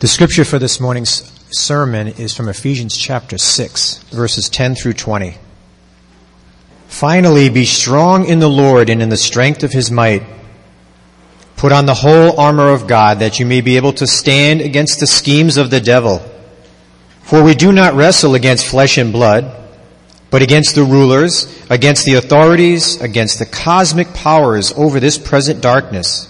The scripture for this morning's sermon is from Ephesians chapter 6, verses 10 through 20. Finally, be strong in the Lord and in the strength of his might. Put on the whole armor of God that you may be able to stand against the schemes of the devil. For we do not wrestle against flesh and blood, but against the rulers, against the authorities, against the cosmic powers over this present darkness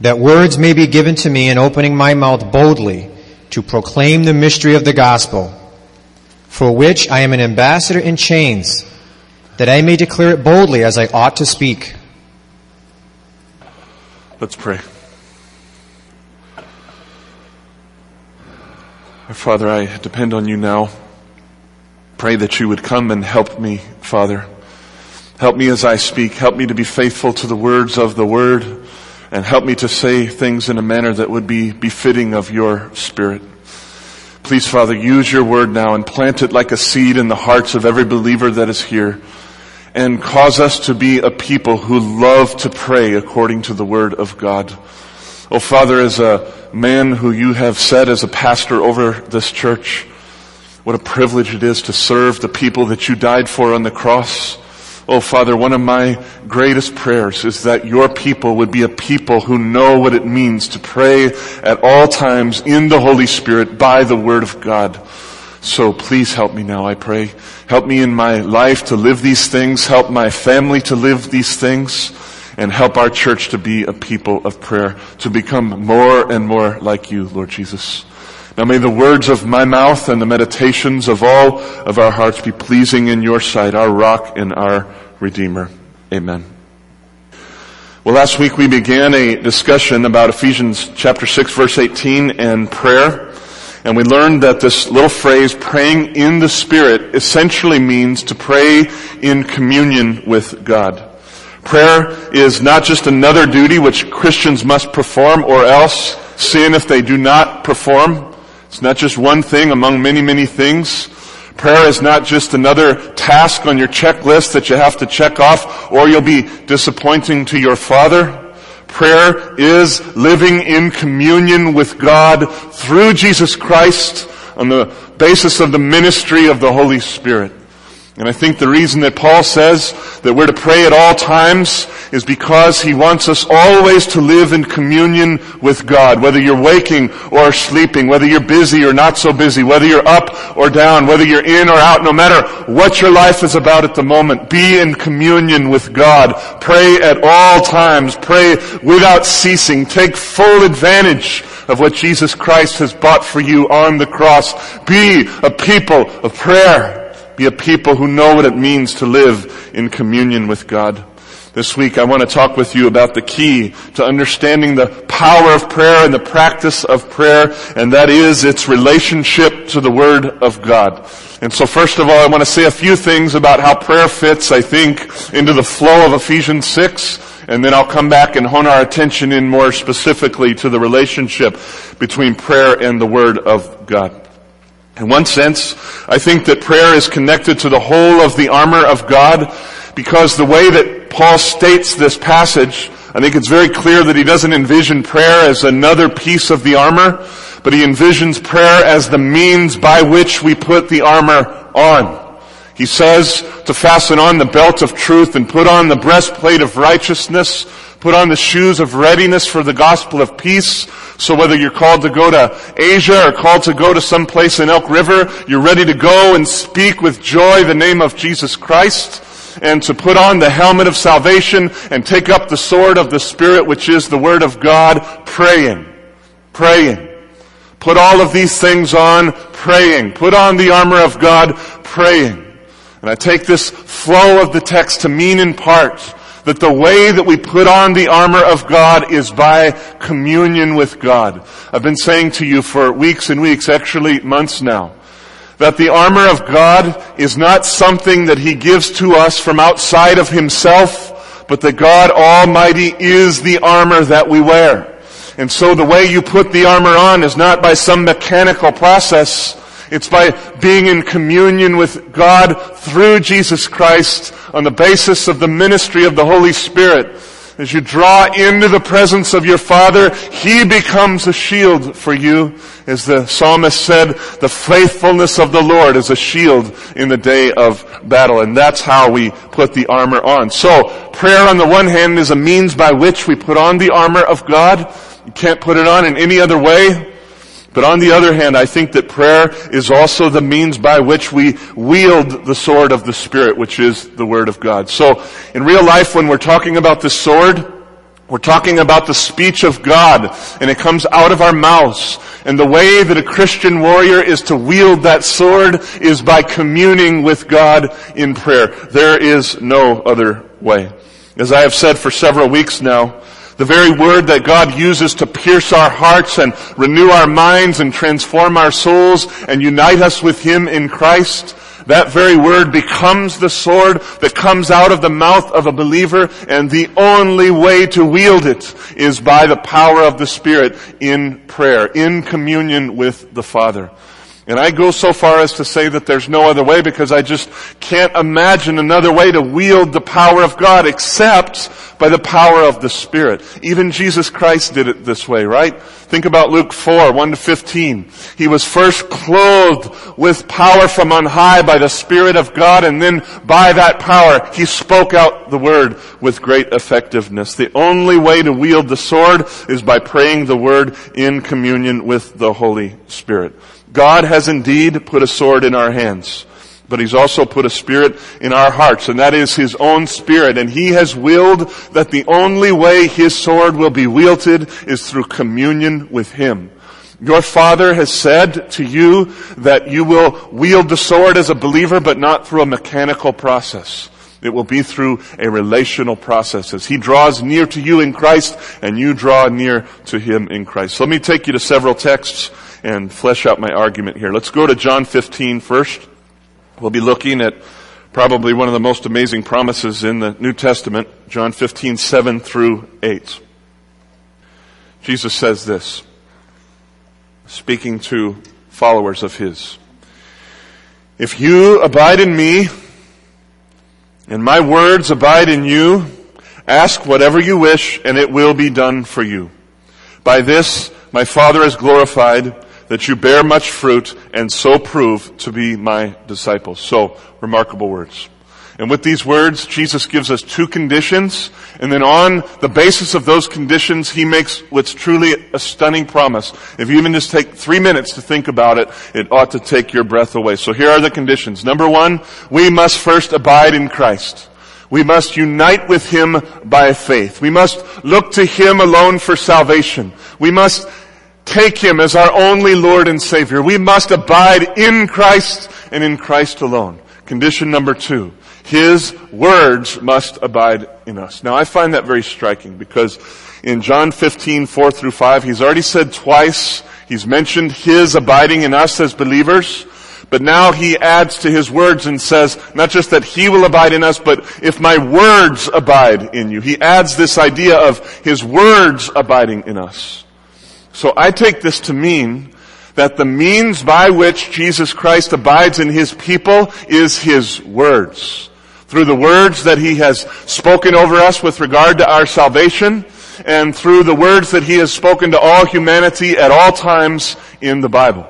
that words may be given to me in opening my mouth boldly to proclaim the mystery of the gospel, for which I am an ambassador in chains, that I may declare it boldly as I ought to speak. Let's pray. Our Father, I depend on you now. Pray that you would come and help me, Father. Help me as I speak. Help me to be faithful to the words of the word and help me to say things in a manner that would be befitting of your spirit. Please, Father, use your word now and plant it like a seed in the hearts of every believer that is here and cause us to be a people who love to pray according to the word of God. Oh, Father, as a man who you have said as a pastor over this church, what a privilege it is to serve the people that you died for on the cross. Oh, Father, one of my greatest prayers is that your people would be a people who know what it means to pray at all times in the Holy Spirit by the Word of God. So please help me now, I pray. Help me in my life to live these things. Help my family to live these things. And help our church to be a people of prayer, to become more and more like you, Lord Jesus. Now may the words of my mouth and the meditations of all of our hearts be pleasing in your sight, our rock and our redeemer. Amen. Well, last week we began a discussion about Ephesians chapter 6 verse 18 and prayer. And we learned that this little phrase, praying in the Spirit, essentially means to pray in communion with God. Prayer is not just another duty which Christians must perform or else sin if they do not perform. It's not just one thing among many, many things. Prayer is not just another task on your checklist that you have to check off or you'll be disappointing to your Father. Prayer is living in communion with God through Jesus Christ on the basis of the ministry of the Holy Spirit. And I think the reason that Paul says that we're to pray at all times is because he wants us always to live in communion with God. Whether you're waking or sleeping, whether you're busy or not so busy, whether you're up or down, whether you're in or out, no matter what your life is about at the moment, be in communion with God. Pray at all times. Pray without ceasing. Take full advantage of what Jesus Christ has bought for you on the cross. Be a people of prayer. Be a people who know what it means to live in communion with God. This week I want to talk with you about the key to understanding the power of prayer and the practice of prayer, and that is its relationship to the Word of God. And so first of all, I want to say a few things about how prayer fits, I think, into the flow of Ephesians 6, and then I'll come back and hone our attention in more specifically to the relationship between prayer and the Word of God. In one sense, I think that prayer is connected to the whole of the armor of God because the way that Paul states this passage, I think it's very clear that he doesn't envision prayer as another piece of the armor, but he envisions prayer as the means by which we put the armor on. He says to fasten on the belt of truth and put on the breastplate of righteousness, put on the shoes of readiness for the gospel of peace, So whether you're called to go to Asia or called to go to some place in Elk River, you're ready to go and speak with joy the name of Jesus Christ and to put on the helmet of salvation and take up the sword of the Spirit, which is the Word of God, praying. Praying. Put all of these things on, praying. Put on the armor of God, praying. And I take this flow of the text to mean in part that the way that we put on the armor of God is by communion with God. I've been saying to you for weeks and weeks, actually months now, that the armor of God is not something that He gives to us from outside of Himself, but that God Almighty is the armor that we wear. And so the way you put the armor on is not by some mechanical process, it's by being in communion with God through Jesus Christ on the basis of the ministry of the Holy Spirit. As you draw into the presence of your Father, He becomes a shield for you. As the psalmist said, the faithfulness of the Lord is a shield in the day of battle. And that's how we put the armor on. So, prayer on the one hand is a means by which we put on the armor of God. You can't put it on in any other way. But on the other hand, I think that prayer is also the means by which we wield the sword of the Spirit, which is the Word of God. So, in real life, when we're talking about the sword, we're talking about the speech of God, and it comes out of our mouths. And the way that a Christian warrior is to wield that sword is by communing with God in prayer. There is no other way. As I have said for several weeks now, the very word that God uses to pierce our hearts and renew our minds and transform our souls and unite us with Him in Christ, that very word becomes the sword that comes out of the mouth of a believer and the only way to wield it is by the power of the Spirit in prayer, in communion with the Father. And I go so far as to say that there's no other way because I just can't imagine another way to wield the power of God except by the power of the Spirit. Even Jesus Christ did it this way, right? Think about Luke 4, 1 to 15. He was first clothed with power from on high by the Spirit of God and then by that power he spoke out the word with great effectiveness. The only way to wield the sword is by praying the word in communion with the Holy Spirit. God has indeed put a sword in our hands, but He's also put a spirit in our hearts, and that is His own spirit. And He has willed that the only way His sword will be wielded is through communion with Him. Your Father has said to you that you will wield the sword as a believer, but not through a mechanical process. It will be through a relational process as He draws near to you in Christ and you draw near to Him in Christ. So let me take you to several texts and flesh out my argument here. Let's go to John 15 first. We'll be looking at probably one of the most amazing promises in the New Testament, John 15, 7 through 8. Jesus says this, speaking to followers of his. If you abide in me, and my words abide in you, ask whatever you wish, and it will be done for you. By this my Father is glorified, that you bear much fruit and so prove to be my disciples. So, remarkable words. And with these words, Jesus gives us two conditions, and then on the basis of those conditions, He makes what's truly a stunning promise. If you even just take three minutes to think about it, it ought to take your breath away. So here are the conditions. Number one, we must first abide in Christ. We must unite with Him by faith. We must look to Him alone for salvation. We must take Him as our only Lord and Savior. We must abide in Christ and in Christ alone. Condition number two. His words must abide in us. Now I find that very striking because in John 15, 4 through 5, He's already said twice, He's mentioned His abiding in us as believers. But now he adds to his words and says, not just that he will abide in us, but if my words abide in you. He adds this idea of his words abiding in us. So I take this to mean that the means by which Jesus Christ abides in his people is his words. Through the words that he has spoken over us with regard to our salvation, and through the words that he has spoken to all humanity at all times in the Bible.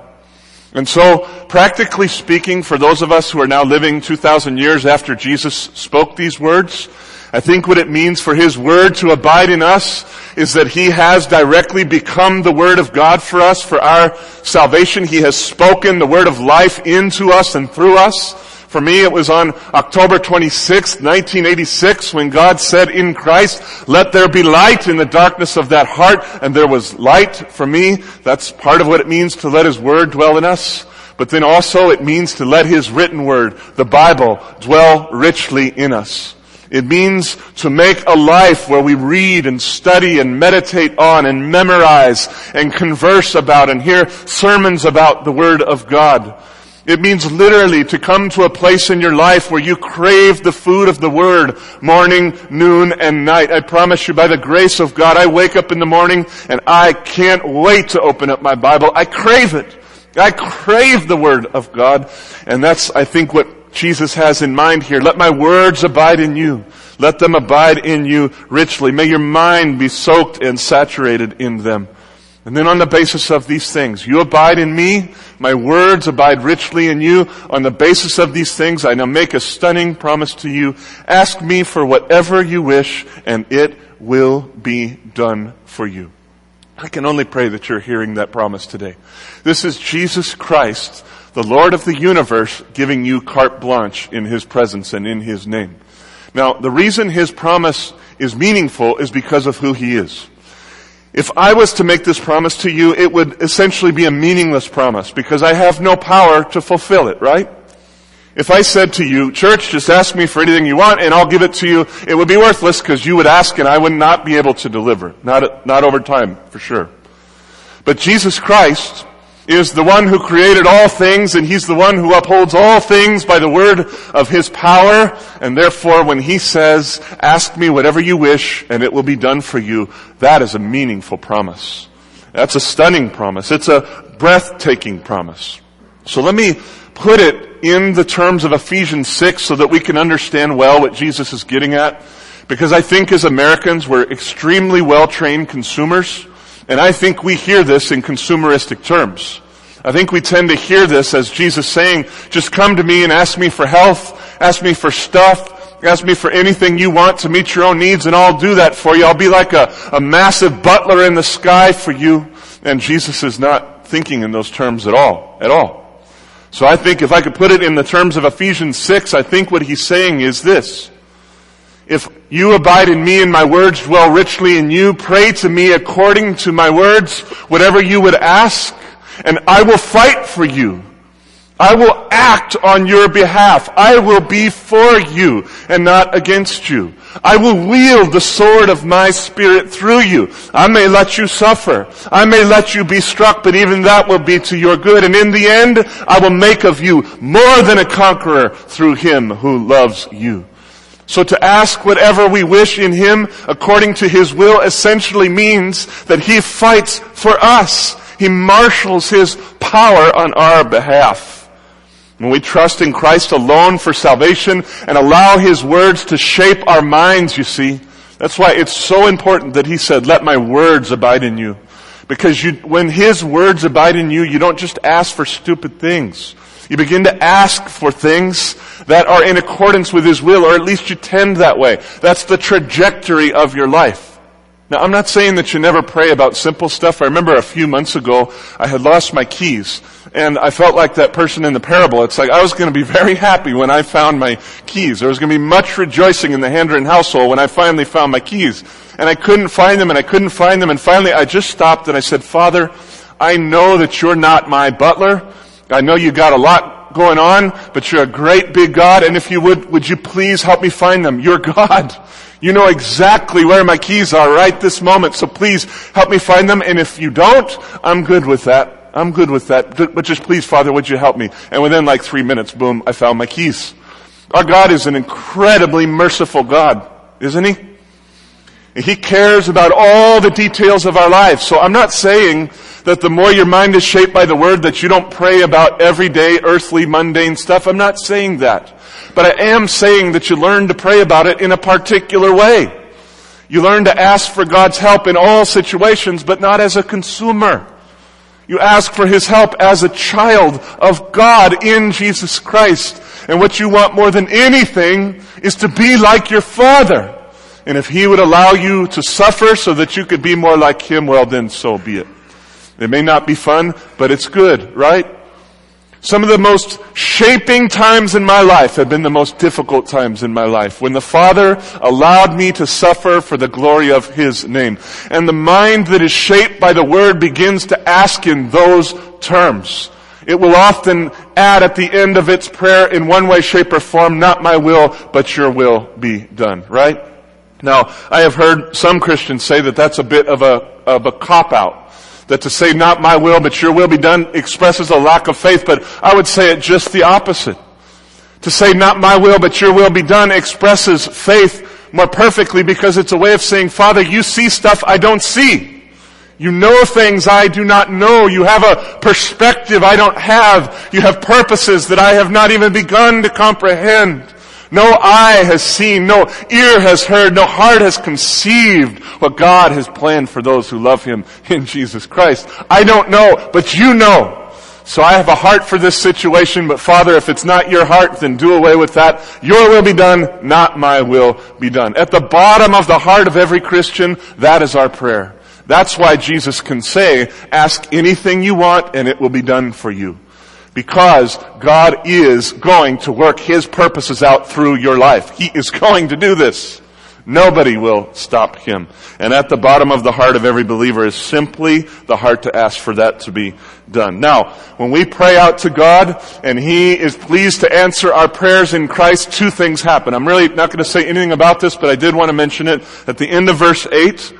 And so, practically speaking, for those of us who are now living 2,000 years after Jesus spoke these words, I think what it means for His Word to abide in us is that He has directly become the Word of God for us, for our salvation. He has spoken the Word of life into us and through us. For me, it was on October 26, 1986, when God said in Christ, let there be light in the darkness of that heart, and there was light for me. That's part of what it means to let His Word dwell in us. But then also it means to let His written Word, the Bible, dwell richly in us. It means to make a life where we read and study and meditate on and memorize and converse about and hear sermons about the Word of God. It means literally to come to a place in your life where you crave the food of the Word morning, noon, and night. I promise you by the grace of God, I wake up in the morning and I can't wait to open up my Bible. I crave it. I crave the Word of God. And that's, I think, what Jesus has in mind here. Let my words abide in you. Let them abide in you richly. May your mind be soaked and saturated in them. And then on the basis of these things, you abide in me, my words abide richly in you. On the basis of these things, I now make a stunning promise to you. Ask me for whatever you wish, and it will be done for you. I can only pray that you're hearing that promise today. This is Jesus Christ, the Lord of the universe, giving you carte blanche in His presence and in His name. Now, the reason His promise is meaningful is because of who He is. If I was to make this promise to you, it would essentially be a meaningless promise because I have no power to fulfill it, right? If I said to you, church, just ask me for anything you want and I'll give it to you, it would be worthless because you would ask and I would not be able to deliver. Not, not over time, for sure. But Jesus Christ is the one who created all things and he's the one who upholds all things by the word of his power. And therefore when he says, ask me whatever you wish and it will be done for you, that is a meaningful promise. That's a stunning promise. It's a breathtaking promise. So let me put it in the terms of Ephesians 6 so that we can understand well what Jesus is getting at. Because I think as Americans, we're extremely well trained consumers. And I think we hear this in consumeristic terms. I think we tend to hear this as Jesus saying, just come to me and ask me for health, ask me for stuff, ask me for anything you want to meet your own needs and I'll do that for you. I'll be like a, a massive butler in the sky for you. And Jesus is not thinking in those terms at all, at all. So I think if I could put it in the terms of Ephesians 6, I think what he's saying is this. If you abide in me and my words dwell richly in you, pray to me according to my words, whatever you would ask, and I will fight for you. I will act on your behalf. I will be for you and not against you. I will wield the sword of my spirit through you. I may let you suffer. I may let you be struck, but even that will be to your good. And in the end, I will make of you more than a conqueror through him who loves you. So to ask whatever we wish in Him according to His will essentially means that He fights for us. He marshals His power on our behalf. When we trust in Christ alone for salvation and allow His words to shape our minds, you see, that's why it's so important that He said, let my words abide in you. Because you, when His words abide in you, you don't just ask for stupid things. You begin to ask for things that are in accordance with His will, or at least you tend that way. That's the trajectory of your life. Now, I'm not saying that you never pray about simple stuff. I remember a few months ago, I had lost my keys. And I felt like that person in the parable. It's like I was going to be very happy when I found my keys. There was going to be much rejoicing in the Handren household when I finally found my keys. And I couldn't find them and I couldn't find them. And finally I just stopped and I said, Father, I know that you're not my butler. I know you got a lot going on, but you're a great big God, and if you would, would you please help me find them? You're God. You know exactly where my keys are right this moment, so please help me find them, and if you don't, I'm good with that. I'm good with that. But just please, Father, would you help me? And within like three minutes, boom, I found my keys. Our God is an incredibly merciful God, isn't He? He cares about all the details of our lives. So I'm not saying that the more your mind is shaped by the word that you don't pray about everyday earthly mundane stuff. I'm not saying that. But I am saying that you learn to pray about it in a particular way. You learn to ask for God's help in all situations, but not as a consumer. You ask for His help as a child of God in Jesus Christ. And what you want more than anything is to be like your Father. And if He would allow you to suffer so that you could be more like Him, well then so be it. It may not be fun, but it's good, right? Some of the most shaping times in my life have been the most difficult times in my life. When the Father allowed me to suffer for the glory of His name. And the mind that is shaped by the Word begins to ask in those terms. It will often add at the end of its prayer in one way, shape, or form, not my will, but your will be done, right? Now, I have heard some Christians say that that's a bit of a, of a cop out that to say not my will but your will be done expresses a lack of faith, but I would say it just the opposite. To say not my will but your will be done expresses faith more perfectly because it's a way of saying, Father, you see stuff I don't see. You know things I do not know. You have a perspective I don't have. You have purposes that I have not even begun to comprehend. No eye has seen, no ear has heard, no heart has conceived what God has planned for those who love Him in Jesus Christ. I don't know, but you know. So I have a heart for this situation, but Father, if it's not your heart, then do away with that. Your will be done, not my will be done. At the bottom of the heart of every Christian, that is our prayer. That's why Jesus can say, ask anything you want and it will be done for you because God is going to work His purposes out through your life. He is going to do this. Nobody will stop Him. And at the bottom of the heart of every believer is simply the heart to ask for that to be done. Now, when we pray out to God and He is pleased to answer our prayers in Christ, two things happen. I'm really not going to say anything about this, but I did want to mention it at the end of verse 8.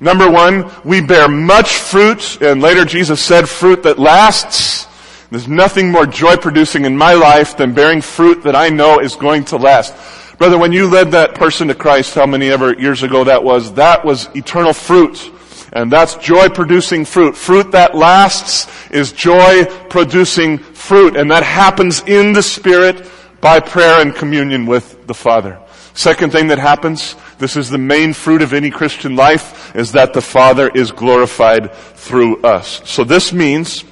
Number one, we bear much fruit, and later Jesus said fruit that lasts. There's nothing more joy producing in my life than bearing fruit that I know is going to last. Brother, when you led that person to Christ, how many ever years ago that was, that was eternal fruit. And that's joy producing fruit. Fruit that lasts is joy producing fruit. And that happens in the Spirit by prayer and communion with the Father. Second thing that happens, this is the main fruit of any Christian life, is that the Father is glorified through us. So this means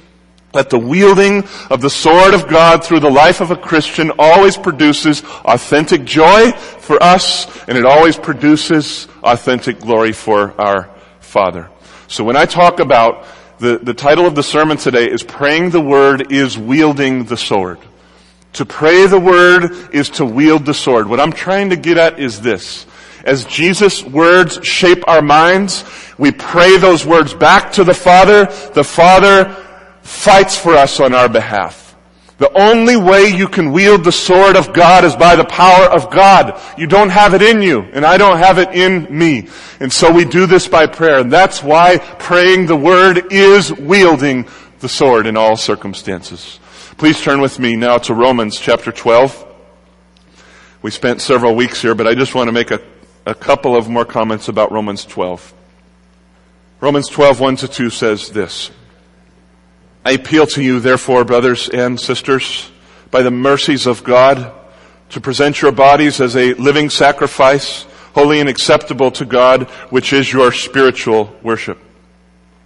that the wielding of the sword of God through the life of a Christian always produces authentic joy for us, and it always produces authentic glory for our Father. So when I talk about the, the title of the sermon today is Praying the Word is Wielding the Sword. To pray the Word is to wield the sword. What I'm trying to get at is this. As Jesus' words shape our minds, we pray those words back to the Father. The Father fights for us on our behalf. The only way you can wield the sword of God is by the power of God. You don't have it in you, and I don't have it in me. And so we do this by prayer, and that's why praying the word is wielding the sword in all circumstances. Please turn with me now to Romans chapter 12. We spent several weeks here, but I just want to make a, a couple of more comments about Romans 12. Romans 12, 1 to 2 says this. I appeal to you, therefore, brothers and sisters, by the mercies of God, to present your bodies as a living sacrifice, holy and acceptable to God, which is your spiritual worship.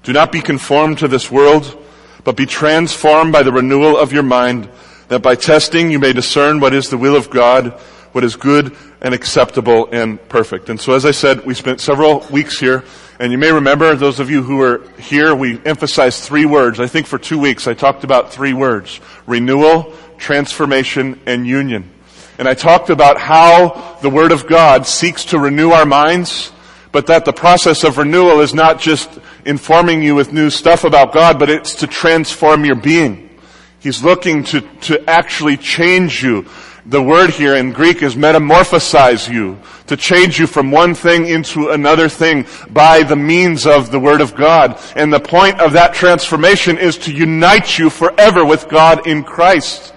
Do not be conformed to this world, but be transformed by the renewal of your mind, that by testing you may discern what is the will of God, what is good and acceptable and perfect. And so as I said, we spent several weeks here and you may remember, those of you who were here, we emphasized three words. I think for two weeks I talked about three words. Renewal, transformation, and union. And I talked about how the Word of God seeks to renew our minds, but that the process of renewal is not just informing you with new stuff about God, but it's to transform your being. He's looking to, to actually change you the word here in Greek is metamorphosize you, to change you from one thing into another thing by the means of the Word of God. And the point of that transformation is to unite you forever with God in Christ.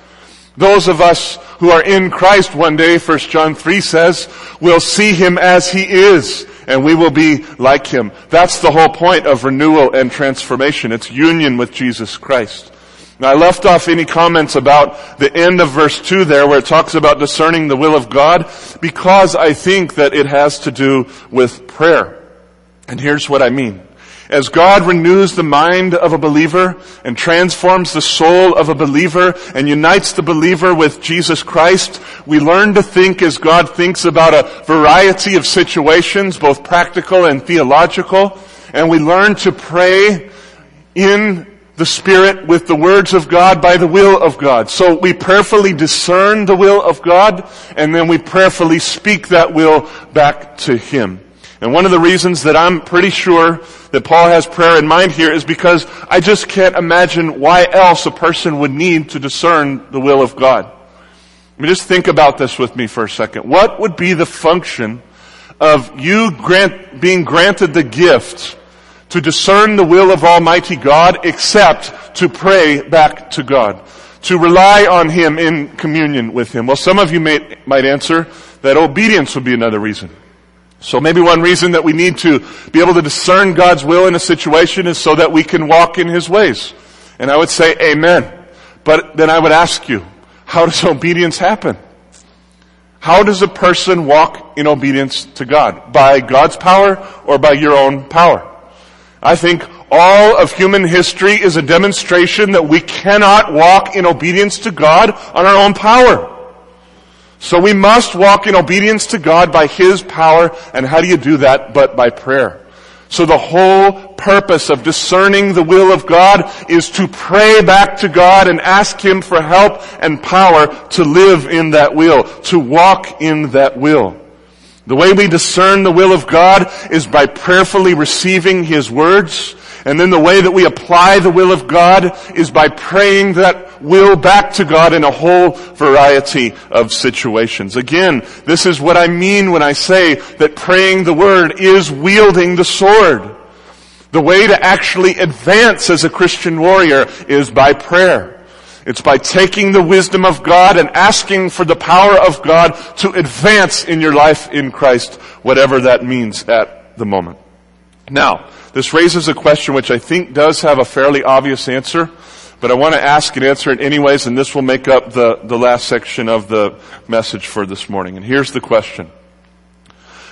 Those of us who are in Christ one day, 1 John 3 says, will see Him as He is, and we will be like Him. That's the whole point of renewal and transformation. It's union with Jesus Christ. Now I left off any comments about the end of verse 2 there where it talks about discerning the will of God because I think that it has to do with prayer. And here's what I mean. As God renews the mind of a believer and transforms the soul of a believer and unites the believer with Jesus Christ, we learn to think as God thinks about a variety of situations, both practical and theological, and we learn to pray in the Spirit with the words of God by the will of God. So we prayerfully discern the will of God and then we prayerfully speak that will back to Him. And one of the reasons that I'm pretty sure that Paul has prayer in mind here is because I just can't imagine why else a person would need to discern the will of God. Let me just think about this with me for a second. What would be the function of you grant, being granted the gift to discern the will of Almighty God except to pray back to God? To rely on Him in communion with Him? Well, some of you may, might answer that obedience would be another reason. So maybe one reason that we need to be able to discern God's will in a situation is so that we can walk in His ways. And I would say amen. But then I would ask you, how does obedience happen? How does a person walk in obedience to God? By God's power or by your own power? I think all of human history is a demonstration that we cannot walk in obedience to God on our own power. So we must walk in obedience to God by His power. And how do you do that but by prayer? So the whole purpose of discerning the will of God is to pray back to God and ask Him for help and power to live in that will, to walk in that will. The way we discern the will of God is by prayerfully receiving His words, and then the way that we apply the will of God is by praying that will back to God in a whole variety of situations. Again, this is what I mean when I say that praying the word is wielding the sword. The way to actually advance as a Christian warrior is by prayer. It's by taking the wisdom of God and asking for the power of God to advance in your life in Christ, whatever that means at the moment. Now, this raises a question which I think does have a fairly obvious answer, but I want to ask and answer it anyways, and this will make up the, the last section of the message for this morning. And here's the question.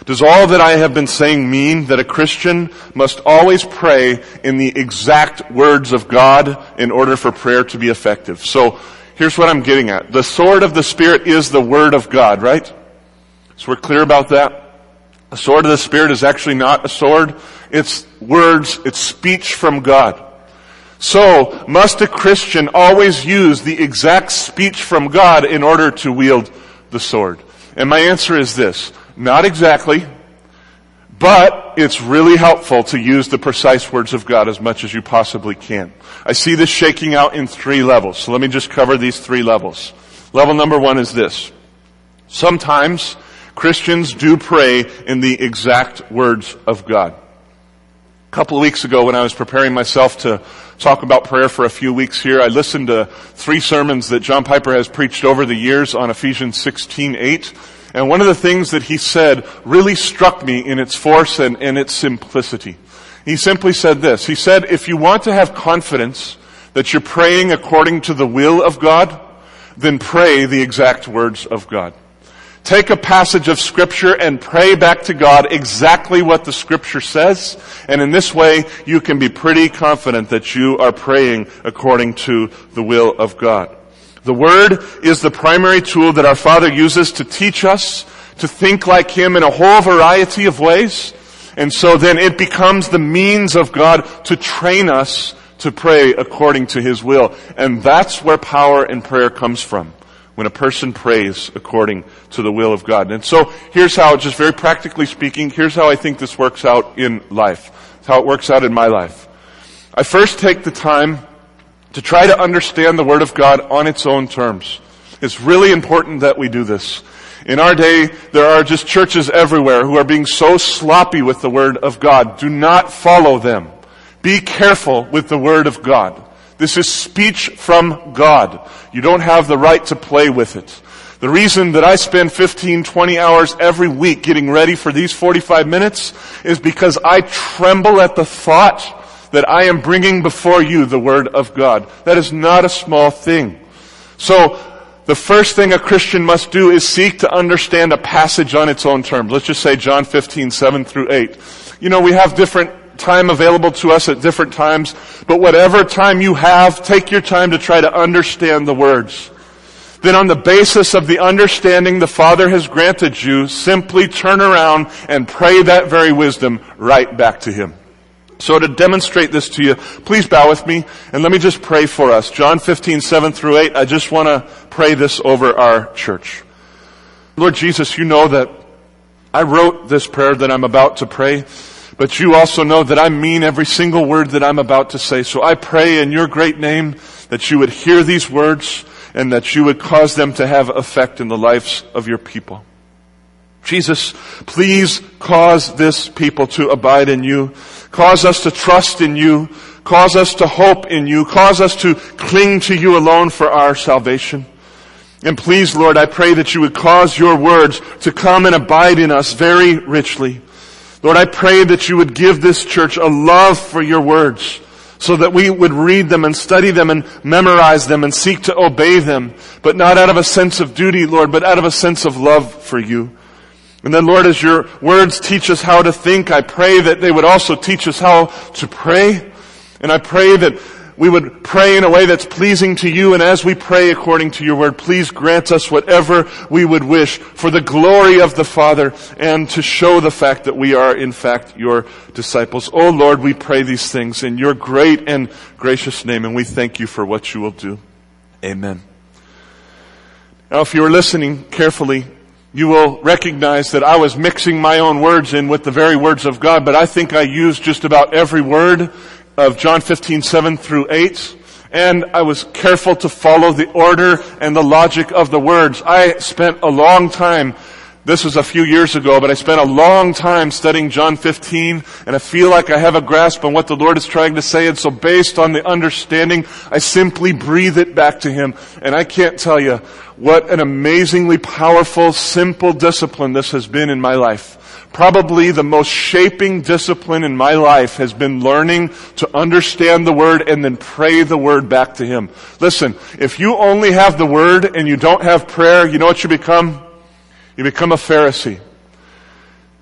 Does all that I have been saying mean that a Christian must always pray in the exact words of God in order for prayer to be effective? So, here's what I'm getting at. The sword of the Spirit is the Word of God, right? So we're clear about that? The sword of the Spirit is actually not a sword. It's words, it's speech from God. So, must a Christian always use the exact speech from God in order to wield the sword? And my answer is this. Not exactly, but it's really helpful to use the precise words of God as much as you possibly can. I see this shaking out in three levels. So let me just cover these three levels. Level number one is this. Sometimes Christians do pray in the exact words of God. A couple of weeks ago when I was preparing myself to talk about prayer for a few weeks here, I listened to three sermons that John Piper has preached over the years on Ephesians 16:8. And one of the things that he said really struck me in its force and in its simplicity. He simply said this. He said, if you want to have confidence that you're praying according to the will of God, then pray the exact words of God. Take a passage of scripture and pray back to God exactly what the scripture says. And in this way, you can be pretty confident that you are praying according to the will of God. The Word is the primary tool that our Father uses to teach us to think like Him in a whole variety of ways. And so then it becomes the means of God to train us to pray according to His will. And that's where power in prayer comes from when a person prays according to the will of God. And so here's how, just very practically speaking, here's how I think this works out in life. It's how it works out in my life. I first take the time to try to understand the Word of God on its own terms. It's really important that we do this. In our day, there are just churches everywhere who are being so sloppy with the Word of God. Do not follow them. Be careful with the Word of God. This is speech from God. You don't have the right to play with it. The reason that I spend 15, 20 hours every week getting ready for these 45 minutes is because I tremble at the thought that I am bringing before you the Word of God. That is not a small thing. So, the first thing a Christian must do is seek to understand a passage on its own terms. Let's just say John 15, 7 through 8. You know, we have different time available to us at different times, but whatever time you have, take your time to try to understand the words. Then on the basis of the understanding the Father has granted you, simply turn around and pray that very wisdom right back to Him. So to demonstrate this to you, please bow with me and let me just pray for us. John 15, 7 through 8, I just want to pray this over our church. Lord Jesus, you know that I wrote this prayer that I'm about to pray, but you also know that I mean every single word that I'm about to say. So I pray in your great name that you would hear these words and that you would cause them to have effect in the lives of your people. Jesus, please cause this people to abide in you. Cause us to trust in you. Cause us to hope in you. Cause us to cling to you alone for our salvation. And please, Lord, I pray that you would cause your words to come and abide in us very richly. Lord, I pray that you would give this church a love for your words so that we would read them and study them and memorize them and seek to obey them, but not out of a sense of duty, Lord, but out of a sense of love for you. And then, Lord, as your words teach us how to think, I pray that they would also teach us how to pray. And I pray that we would pray in a way that's pleasing to you. And as we pray according to your word, please grant us whatever we would wish for the glory of the Father and to show the fact that we are in fact your disciples. Oh Lord, we pray these things in your great and gracious name. And we thank you for what you will do. Amen. Now, if you are listening carefully, you will recognize that I was mixing my own words in with the very words of God, but I think I used just about every word of John 15, 7 through 8. And I was careful to follow the order and the logic of the words. I spent a long time this was a few years ago, but I spent a long time studying John 15, and I feel like I have a grasp on what the Lord is trying to say, and so based on the understanding, I simply breathe it back to Him. And I can't tell you what an amazingly powerful, simple discipline this has been in my life. Probably the most shaping discipline in my life has been learning to understand the Word and then pray the Word back to Him. Listen, if you only have the Word and you don't have prayer, you know what you become? You become a Pharisee.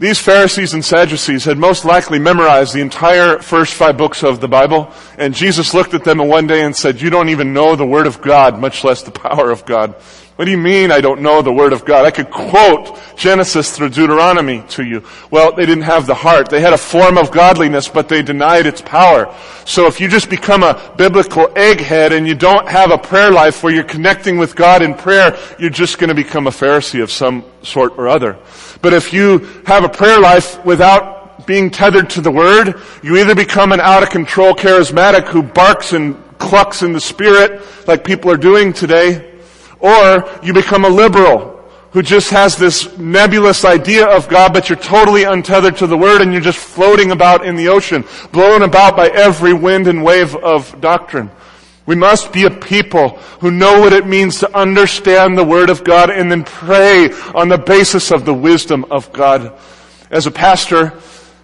These Pharisees and Sadducees had most likely memorized the entire first five books of the Bible, and Jesus looked at them one day and said, you don't even know the Word of God, much less the power of God. What do you mean I don't know the Word of God? I could quote Genesis through Deuteronomy to you. Well, they didn't have the heart. They had a form of godliness, but they denied its power. So if you just become a biblical egghead and you don't have a prayer life where you're connecting with God in prayer, you're just going to become a Pharisee of some sort or other. But if you have a prayer life without being tethered to the Word, you either become an out of control charismatic who barks and clucks in the Spirit like people are doing today, or you become a liberal who just has this nebulous idea of God, but you're totally untethered to the Word and you're just floating about in the ocean, blown about by every wind and wave of doctrine. We must be a people who know what it means to understand the Word of God and then pray on the basis of the wisdom of God. As a pastor,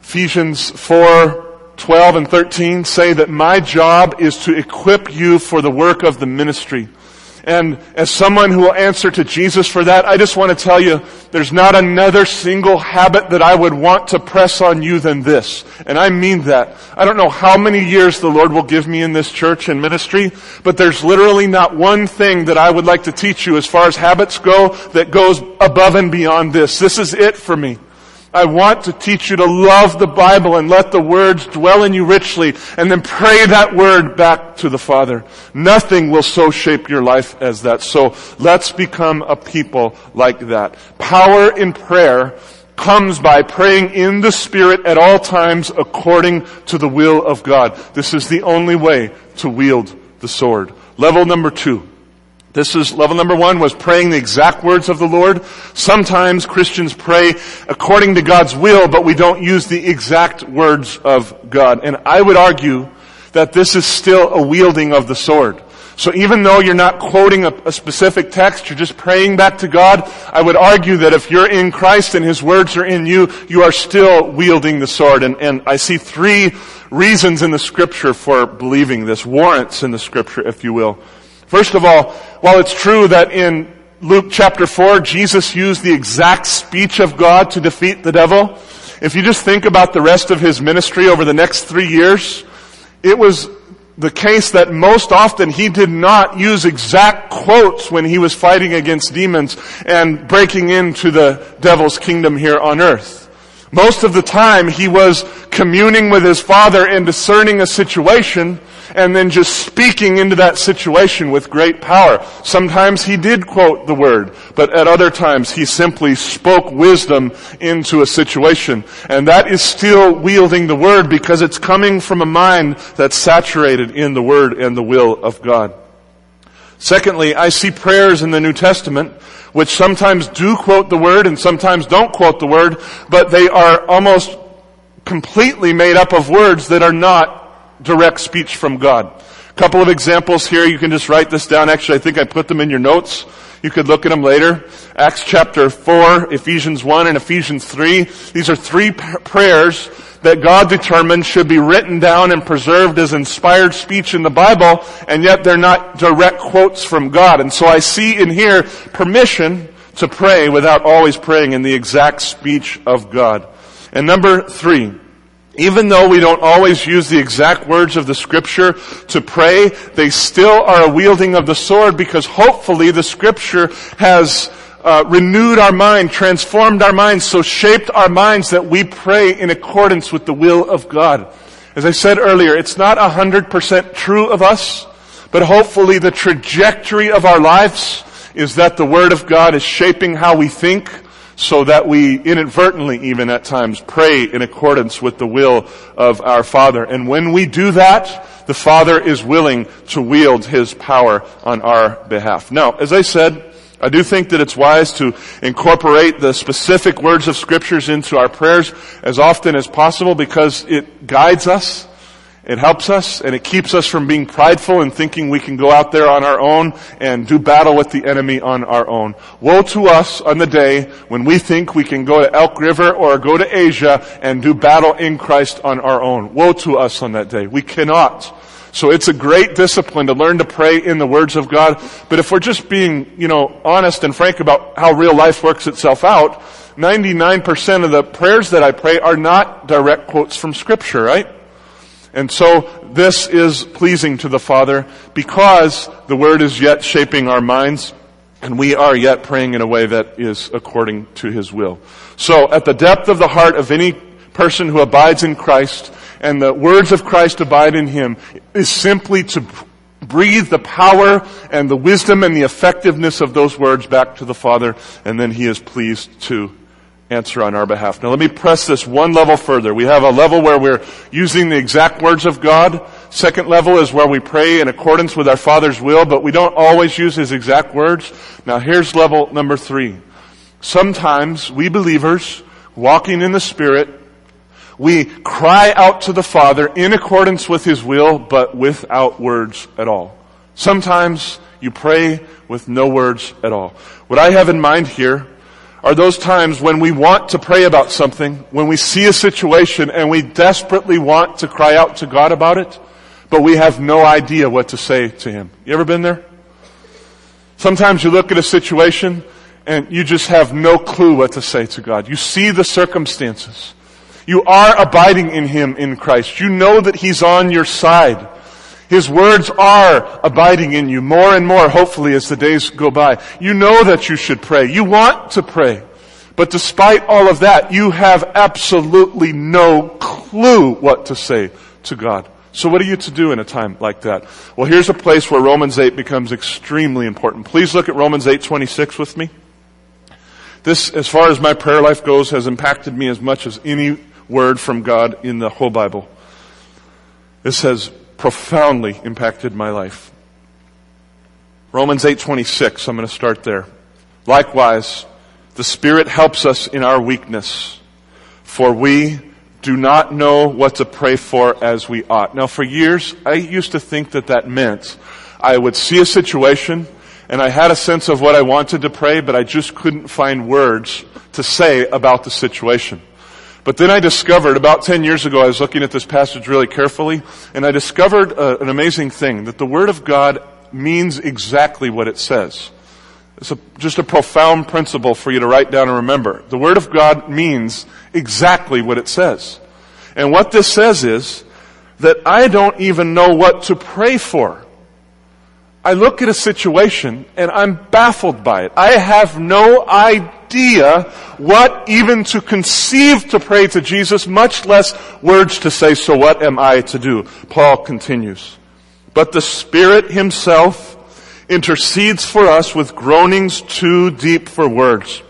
Ephesians 4, 12 and 13 say that my job is to equip you for the work of the ministry. And as someone who will answer to Jesus for that, I just want to tell you, there's not another single habit that I would want to press on you than this. And I mean that. I don't know how many years the Lord will give me in this church and ministry, but there's literally not one thing that I would like to teach you as far as habits go that goes above and beyond this. This is it for me. I want to teach you to love the Bible and let the words dwell in you richly and then pray that word back to the Father. Nothing will so shape your life as that. So let's become a people like that. Power in prayer comes by praying in the Spirit at all times according to the will of God. This is the only way to wield the sword. Level number two. This is level number one was praying the exact words of the Lord. Sometimes Christians pray according to God's will, but we don't use the exact words of God. And I would argue that this is still a wielding of the sword. So even though you're not quoting a, a, specific text, you're just praying back to God, I would argue that if you're in Christ and His words are in you, you are still wielding the sword. And, and I see three reasons in the scripture for believing this, warrants in the scripture, if you will. First of all, while it's true that in Luke chapter 4, Jesus used the exact speech of God to defeat the devil, If you just think about the rest of his ministry over the next three years, it was the case that most often he did not use exact quotes when he was fighting against demons and breaking into the devil's kingdom here on earth. Most of the time he was communing with his father and discerning a situation and then just speaking into that situation with great power. Sometimes he did quote the word, but at other times he simply spoke wisdom into a situation. And that is still wielding the word because it's coming from a mind that's saturated in the word and the will of God. Secondly, I see prayers in the New Testament which sometimes do quote the word and sometimes don't quote the word, but they are almost completely made up of words that are not direct speech from God. A couple of examples here. You can just write this down. Actually, I think I put them in your notes. You could look at them later. Acts chapter 4, Ephesians 1, and Ephesians 3. These are three prayers that God determined should be written down and preserved as inspired speech in the Bible, and yet they're not direct quotes from God. And so I see in here permission to pray without always praying in the exact speech of God. And number three, even though we don't always use the exact words of the scripture to pray, they still are a wielding of the sword because hopefully the scripture has uh, renewed our mind, transformed our minds, so shaped our minds that we pray in accordance with the will of God. As I said earlier, it's not a hundred percent true of us, but hopefully the trajectory of our lives is that the Word of God is shaping how we think, so that we inadvertently even at times pray in accordance with the will of our Father. And when we do that, the Father is willing to wield His power on our behalf. Now, as I said, I do think that it's wise to incorporate the specific words of scriptures into our prayers as often as possible because it guides us, it helps us, and it keeps us from being prideful and thinking we can go out there on our own and do battle with the enemy on our own. Woe to us on the day when we think we can go to Elk River or go to Asia and do battle in Christ on our own. Woe to us on that day. We cannot. So it's a great discipline to learn to pray in the words of God. But if we're just being, you know, honest and frank about how real life works itself out, 99% of the prayers that I pray are not direct quotes from scripture, right? And so this is pleasing to the Father because the Word is yet shaping our minds and we are yet praying in a way that is according to His will. So at the depth of the heart of any person who abides in Christ, and the words of Christ abide in him is simply to breathe the power and the wisdom and the effectiveness of those words back to the Father, and then he is pleased to answer on our behalf. Now let me press this one level further. We have a level where we're using the exact words of God. Second level is where we pray in accordance with our Father's will, but we don't always use His exact words. Now here's level number three. Sometimes we believers, walking in the Spirit, we cry out to the Father in accordance with His will, but without words at all. Sometimes you pray with no words at all. What I have in mind here are those times when we want to pray about something, when we see a situation and we desperately want to cry out to God about it, but we have no idea what to say to Him. You ever been there? Sometimes you look at a situation and you just have no clue what to say to God. You see the circumstances. You are abiding in Him in Christ. You know that He's on your side. His words are abiding in you more and more, hopefully, as the days go by. You know that you should pray. You want to pray. But despite all of that, you have absolutely no clue what to say to God. So what are you to do in a time like that? Well, here's a place where Romans 8 becomes extremely important. Please look at Romans 8:26 with me. This, as far as my prayer life goes, has impacted me as much as any word from God in the whole Bible. This has profoundly impacted my life. Romans 8:26, I'm going to start there. Likewise, the Spirit helps us in our weakness, for we do not know what to pray for as we ought. Now, for years, I used to think that that meant I would see a situation and I had a sense of what I wanted to pray, but I just couldn't find words to say about the situation. But then I discovered, about 10 years ago, I was looking at this passage really carefully, and I discovered uh, an amazing thing, that the Word of God means exactly what it says. It's a, just a profound principle for you to write down and remember. The Word of God means exactly what it says. And what this says is that I don't even know what to pray for. I look at a situation and I'm baffled by it. I have no idea what even to conceive to pray to Jesus, much less words to say, so what am I to do? Paul continues. But the Spirit Himself intercedes for us with groanings too deep for words.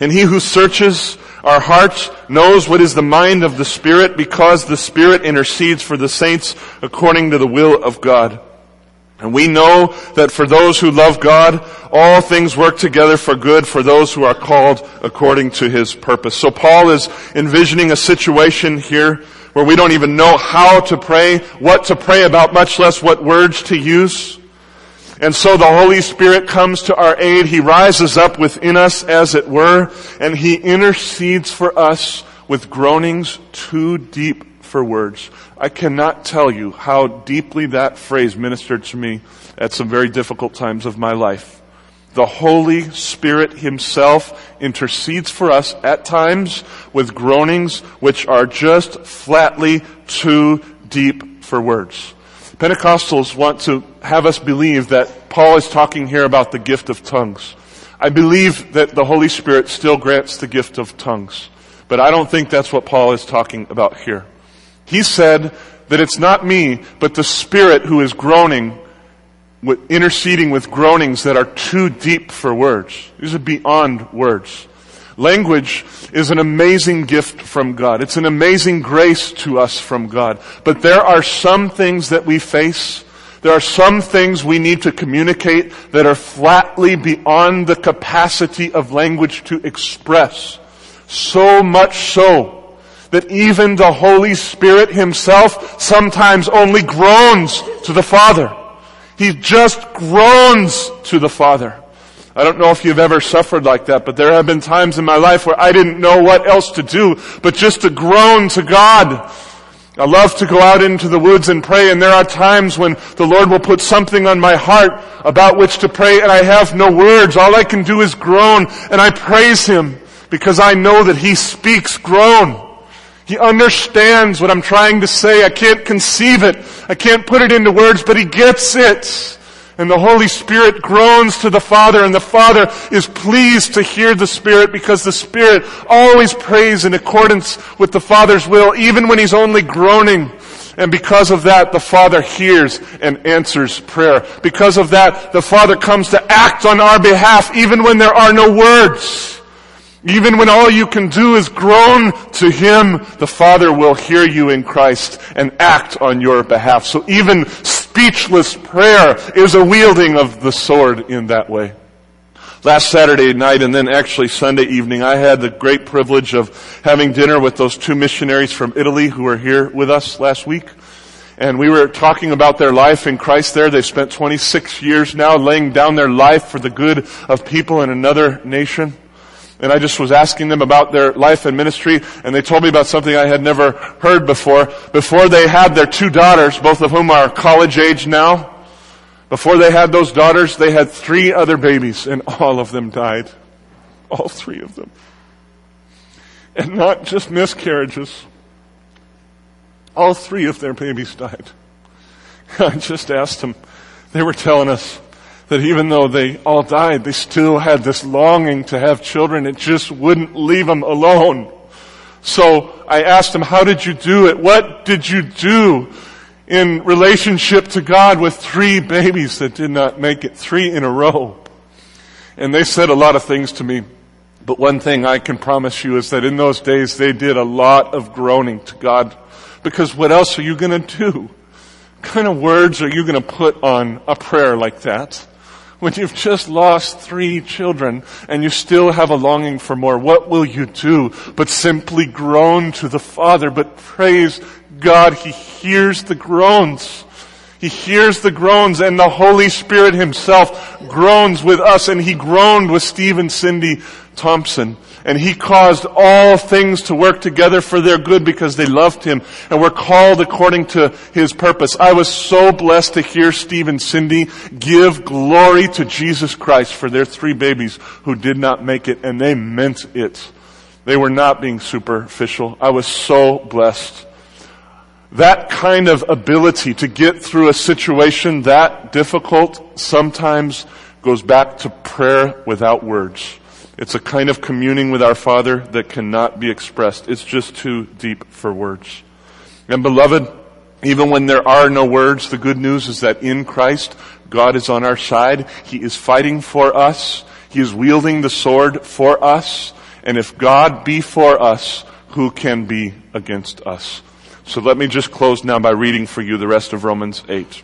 And He who searches our hearts knows what is the mind of the Spirit because the Spirit intercedes for the saints according to the will of God. And we know that for those who love God, all things work together for good for those who are called according to His purpose. So Paul is envisioning a situation here where we don't even know how to pray, what to pray about, much less what words to use. And so the Holy Spirit comes to our aid. He rises up within us, as it were, and He intercedes for us with groanings too deep for words. I cannot tell you how deeply that phrase ministered to me at some very difficult times of my life. The Holy Spirit Himself intercedes for us at times with groanings which are just flatly too deep for words. Pentecostals want to have us believe that Paul is talking here about the gift of tongues. I believe that the Holy Spirit still grants the gift of tongues, but I don't think that's what Paul is talking about here. He said that it's not me, but the Spirit who is groaning, interceding with groanings that are too deep for words. These are beyond words. Language is an amazing gift from God. It's an amazing grace to us from God. But there are some things that we face, there are some things we need to communicate that are flatly beyond the capacity of language to express. So much so that even the Holy Spirit himself sometimes only groans to the Father. He just groans to the Father. I don't know if you've ever suffered like that, but there have been times in my life where I didn't know what else to do but just to groan to God. I love to go out into the woods and pray, and there are times when the Lord will put something on my heart about which to pray, and I have no words. All I can do is groan, and I praise Him because I know that He speaks groan. He understands what I'm trying to say. I can't conceive it. I can't put it into words, but He gets it. And the Holy Spirit groans to the Father, and the Father is pleased to hear the Spirit because the Spirit always prays in accordance with the Father's will, even when He's only groaning. And because of that, the Father hears and answers prayer. Because of that, the Father comes to act on our behalf, even when there are no words. Even when all you can do is groan to Him, the Father will hear you in Christ and act on your behalf. So even speechless prayer is a wielding of the sword in that way. Last Saturday night and then actually Sunday evening, I had the great privilege of having dinner with those two missionaries from Italy who were here with us last week. And we were talking about their life in Christ there. They've spent 26 years now laying down their life for the good of people in another nation and I just was asking them about their life and ministry, and they told me about something I had never heard before. Before they had their two daughters, both of whom are college age now, before they had those daughters, they had three other babies, and all of them died. All three of them. And not just miscarriages. All three of their babies died. I just asked them, they were telling us, that even though they all died, they still had this longing to have children. It just wouldn't leave them alone. So I asked them, how did you do it? What did you do in relationship to God with three babies that did not make it, three in a row? And they said a lot of things to me. But one thing I can promise you is that in those days they did a lot of groaning to God. Because what else are you going to do? What kind of words are you going to put on a prayer like that? When you've just lost three children and you still have a longing for more, what will you do but simply groan to the Father, but praise God, He hears the groans. He hears the groans and the Holy Spirit himself groans with us and he groaned with Stephen Cindy Thompson. And he caused all things to work together for their good because they loved him and were called according to his purpose. I was so blessed to hear Steve and Cindy give glory to Jesus Christ for their three babies who did not make it and they meant it. They were not being superficial. I was so blessed. That kind of ability to get through a situation that difficult sometimes goes back to prayer without words. It's a kind of communing with our Father that cannot be expressed. It's just too deep for words. And beloved, even when there are no words, the good news is that in Christ, God is on our side. He is fighting for us. He is wielding the sword for us. And if God be for us, who can be against us? So let me just close now by reading for you the rest of Romans 8.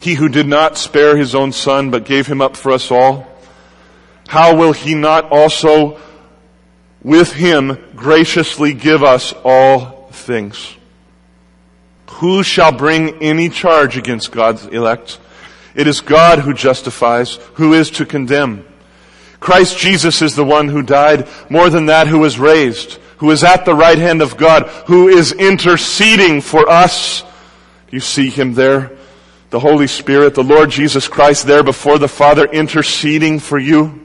He who did not spare his own son, but gave him up for us all, how will he not also with him graciously give us all things? Who shall bring any charge against God's elect? It is God who justifies. Who is to condemn? Christ Jesus is the one who died, more than that who was raised, who is at the right hand of God, who is interceding for us. You see him there? The Holy Spirit, the Lord Jesus Christ there before the Father interceding for you.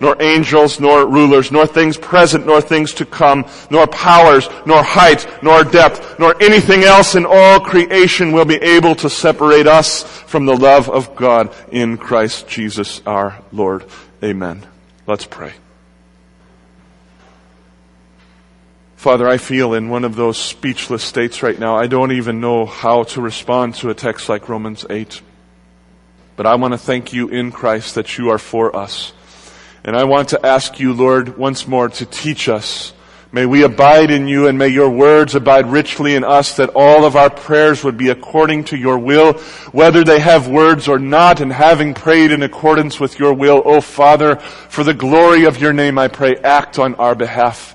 nor angels, nor rulers, nor things present, nor things to come, nor powers, nor height, nor depth, nor anything else in all creation will be able to separate us from the love of God in Christ Jesus our Lord. Amen. Let's pray. Father, I feel in one of those speechless states right now. I don't even know how to respond to a text like Romans 8. But I want to thank you in Christ that you are for us. And I want to ask you, Lord, once more to teach us. May we abide in you and may your words abide richly in us that all of our prayers would be according to your will, whether they have words or not, and having prayed in accordance with your will, O Father, for the glory of your name I pray, act on our behalf.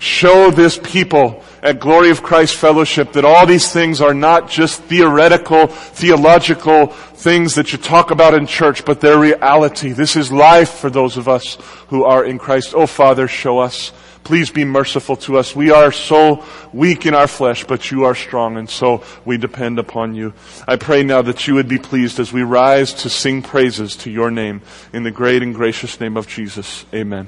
Show this people at Glory of Christ Fellowship that all these things are not just theoretical, theological things that you talk about in church, but they're reality. This is life for those of us who are in Christ. Oh Father, show us. Please be merciful to us. We are so weak in our flesh, but you are strong, and so we depend upon you. I pray now that you would be pleased as we rise to sing praises to your name. In the great and gracious name of Jesus. Amen.